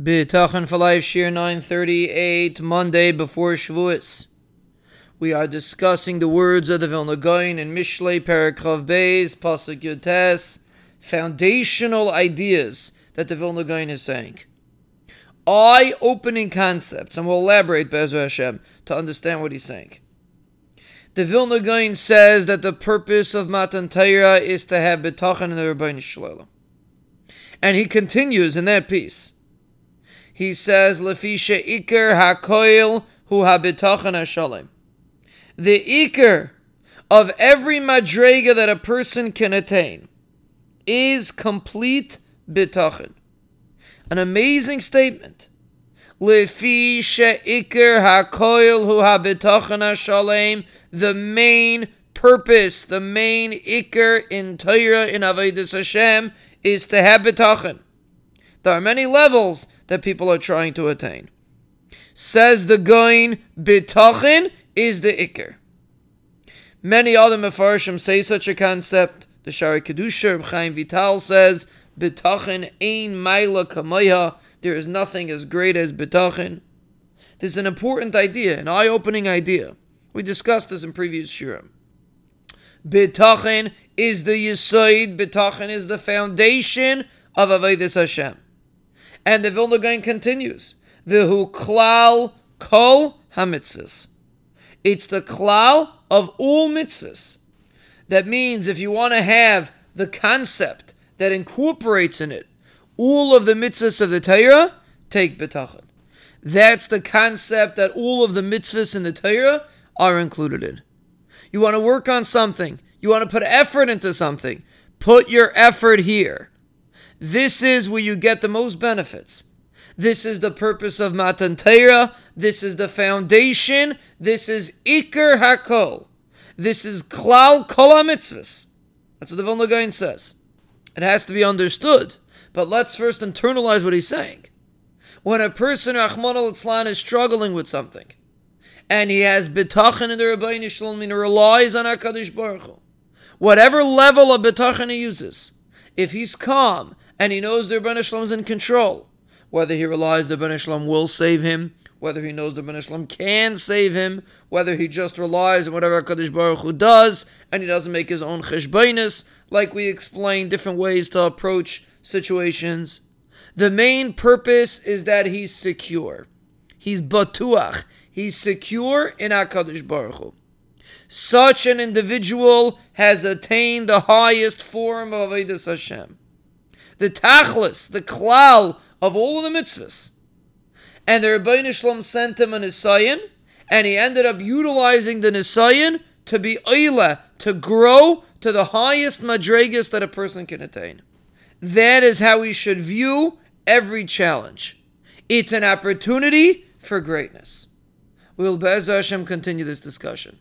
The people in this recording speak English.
Bitachon for Life, Shiur 938, Monday before Shavuos. We are discussing the words of the Vilna Gaon in Mishlei Parakrav Beis, Pasuk Yotes, foundational ideas that the Vilna Gaon is saying. Eye-opening concepts, and we'll elaborate, Be'ezra Hashem, to understand what he's saying. The Vilna Gaon says that the purpose of Matan Torah is to have B'tachan in the Rebbeinu Shalom. And he continues in that piece he says, Lefisha Iker HaKoil Hu HaBitachan HaShalem. The Iker of every madrega that a person can attain is complete bitachon. An amazing statement. Lefi she'ikr hakoil hu habitachon hashalem. The main purpose, the main ikr in Torah in Avodas Hashem is to have bitachon. There are many levels that people are trying to attain. Says the Goin, bitachin is the Iker. Many other Mefarshim say such a concept. The Shaarei Kedusha, Chaim Vital says, bitachin ein maila kamaya. There is nothing as great as bitachin. This is an important idea, an eye-opening idea. We discussed this in previous shiurim. Bitachin is the yisoid. Bitachin is the foundation of Avodah Hashem. And the Vilna Gaon continues, Vihu klal kol hamitzvahs. It's the klal of all mitzvahs. That means if you want to have the concept that incorporates in it all of the mitzvahs of the Torah, take betachan. That's the concept that all of the mitzvahs in the Torah are included in. You want to work on something, you want to put effort into something, put your effort here. This is where you get the most benefits. This is the purpose of Matan Torah. This is the foundation. This is Iker Hakol. This is Klal Kol HaMitzvahs. That's what the Vilna Gaon says. It has to be understood. But let's first internalize what he's saying. When a person, Rahman al is struggling with something, and he has bitachin in the Rabbeinu Shalom, and relies on HaKadosh Baruch Hu, whatever level of bitachin he uses, if he's calm and he knows the Rebbeinu is in control. Whether he relies the Rebbeinu Shalom will save him, whether he knows the Rebbeinu Shalom can save him, whether he just relies on whatever Kadosh Baruch Hu does, and he doesn't make his own cheshbainis, like we explained different ways to approach situations. The main purpose is that he's secure. He's batuach. He's secure in HaKadosh Baruch Hu. Such an individual has attained the highest form of Avodah Hashem the tachlis, the klal of all of the mitzvahs. And the Rebbeinu Shalom sent him a Nisayan, and he ended up utilizing the Nisayan to be oila, to grow to the highest madregas that a person can attain. That is how we should view every challenge. It's an opportunity for greatness. We'll Be'ez Hashem continue this discussion.